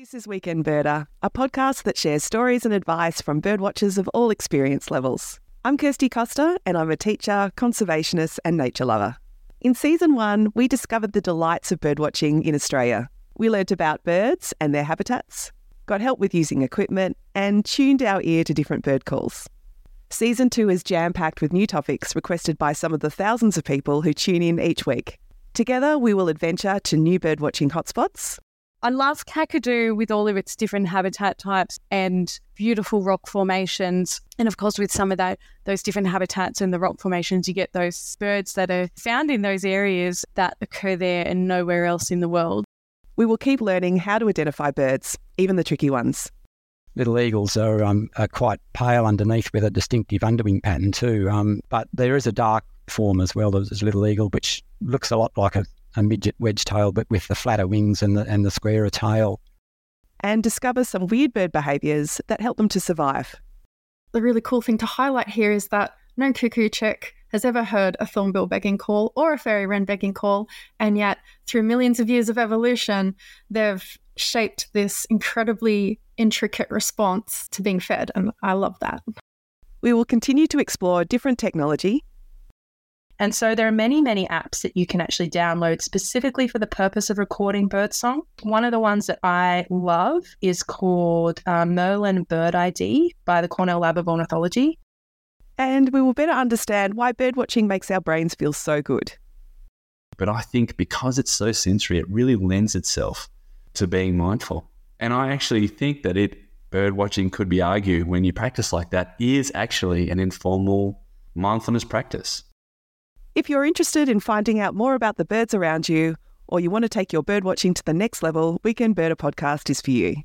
This is Weekend Birder, a podcast that shares stories and advice from birdwatchers of all experience levels. I'm Kirsty Costa, and I'm a teacher, conservationist, and nature lover. In season one, we discovered the delights of birdwatching in Australia. We learnt about birds and their habitats, got help with using equipment, and tuned our ear to different bird calls. Season two is jam packed with new topics requested by some of the thousands of people who tune in each week. Together, we will adventure to new birdwatching hotspots, I love Kakadu with all of its different habitat types and beautiful rock formations. And of course, with some of that, those different habitats and the rock formations, you get those birds that are found in those areas that occur there and nowhere else in the world. We will keep learning how to identify birds, even the tricky ones. Little eagles are, um, are quite pale underneath with a distinctive underwing pattern too. Um, but there is a dark form as well. There's a little eagle which looks a lot like a a midget wedge tail, but with the flatter wings and the, and the squarer tail. And discover some weird bird behaviours that help them to survive. The really cool thing to highlight here is that no cuckoo chick has ever heard a thornbill begging call or a fairy wren begging call, and yet through millions of years of evolution, they've shaped this incredibly intricate response to being fed, and I love that. We will continue to explore different technology and so there are many, many apps that you can actually download specifically for the purpose of recording birdsong. One of the ones that I love is called uh, Merlin Bird ID by the Cornell Lab of Ornithology. And we will better understand why birdwatching makes our brains feel so good. But I think because it's so sensory, it really lends itself to being mindful. And I actually think that it birdwatching could be argued when you practice like that is actually an informal mindfulness practice. If you're interested in finding out more about the birds around you, or you want to take your birdwatching to the next level, Weekend Birder podcast is for you.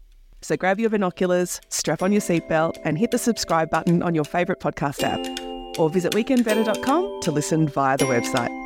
So grab your binoculars, strap on your seatbelt, and hit the subscribe button on your favourite podcast app. Or visit weekendbirder.com to listen via the website.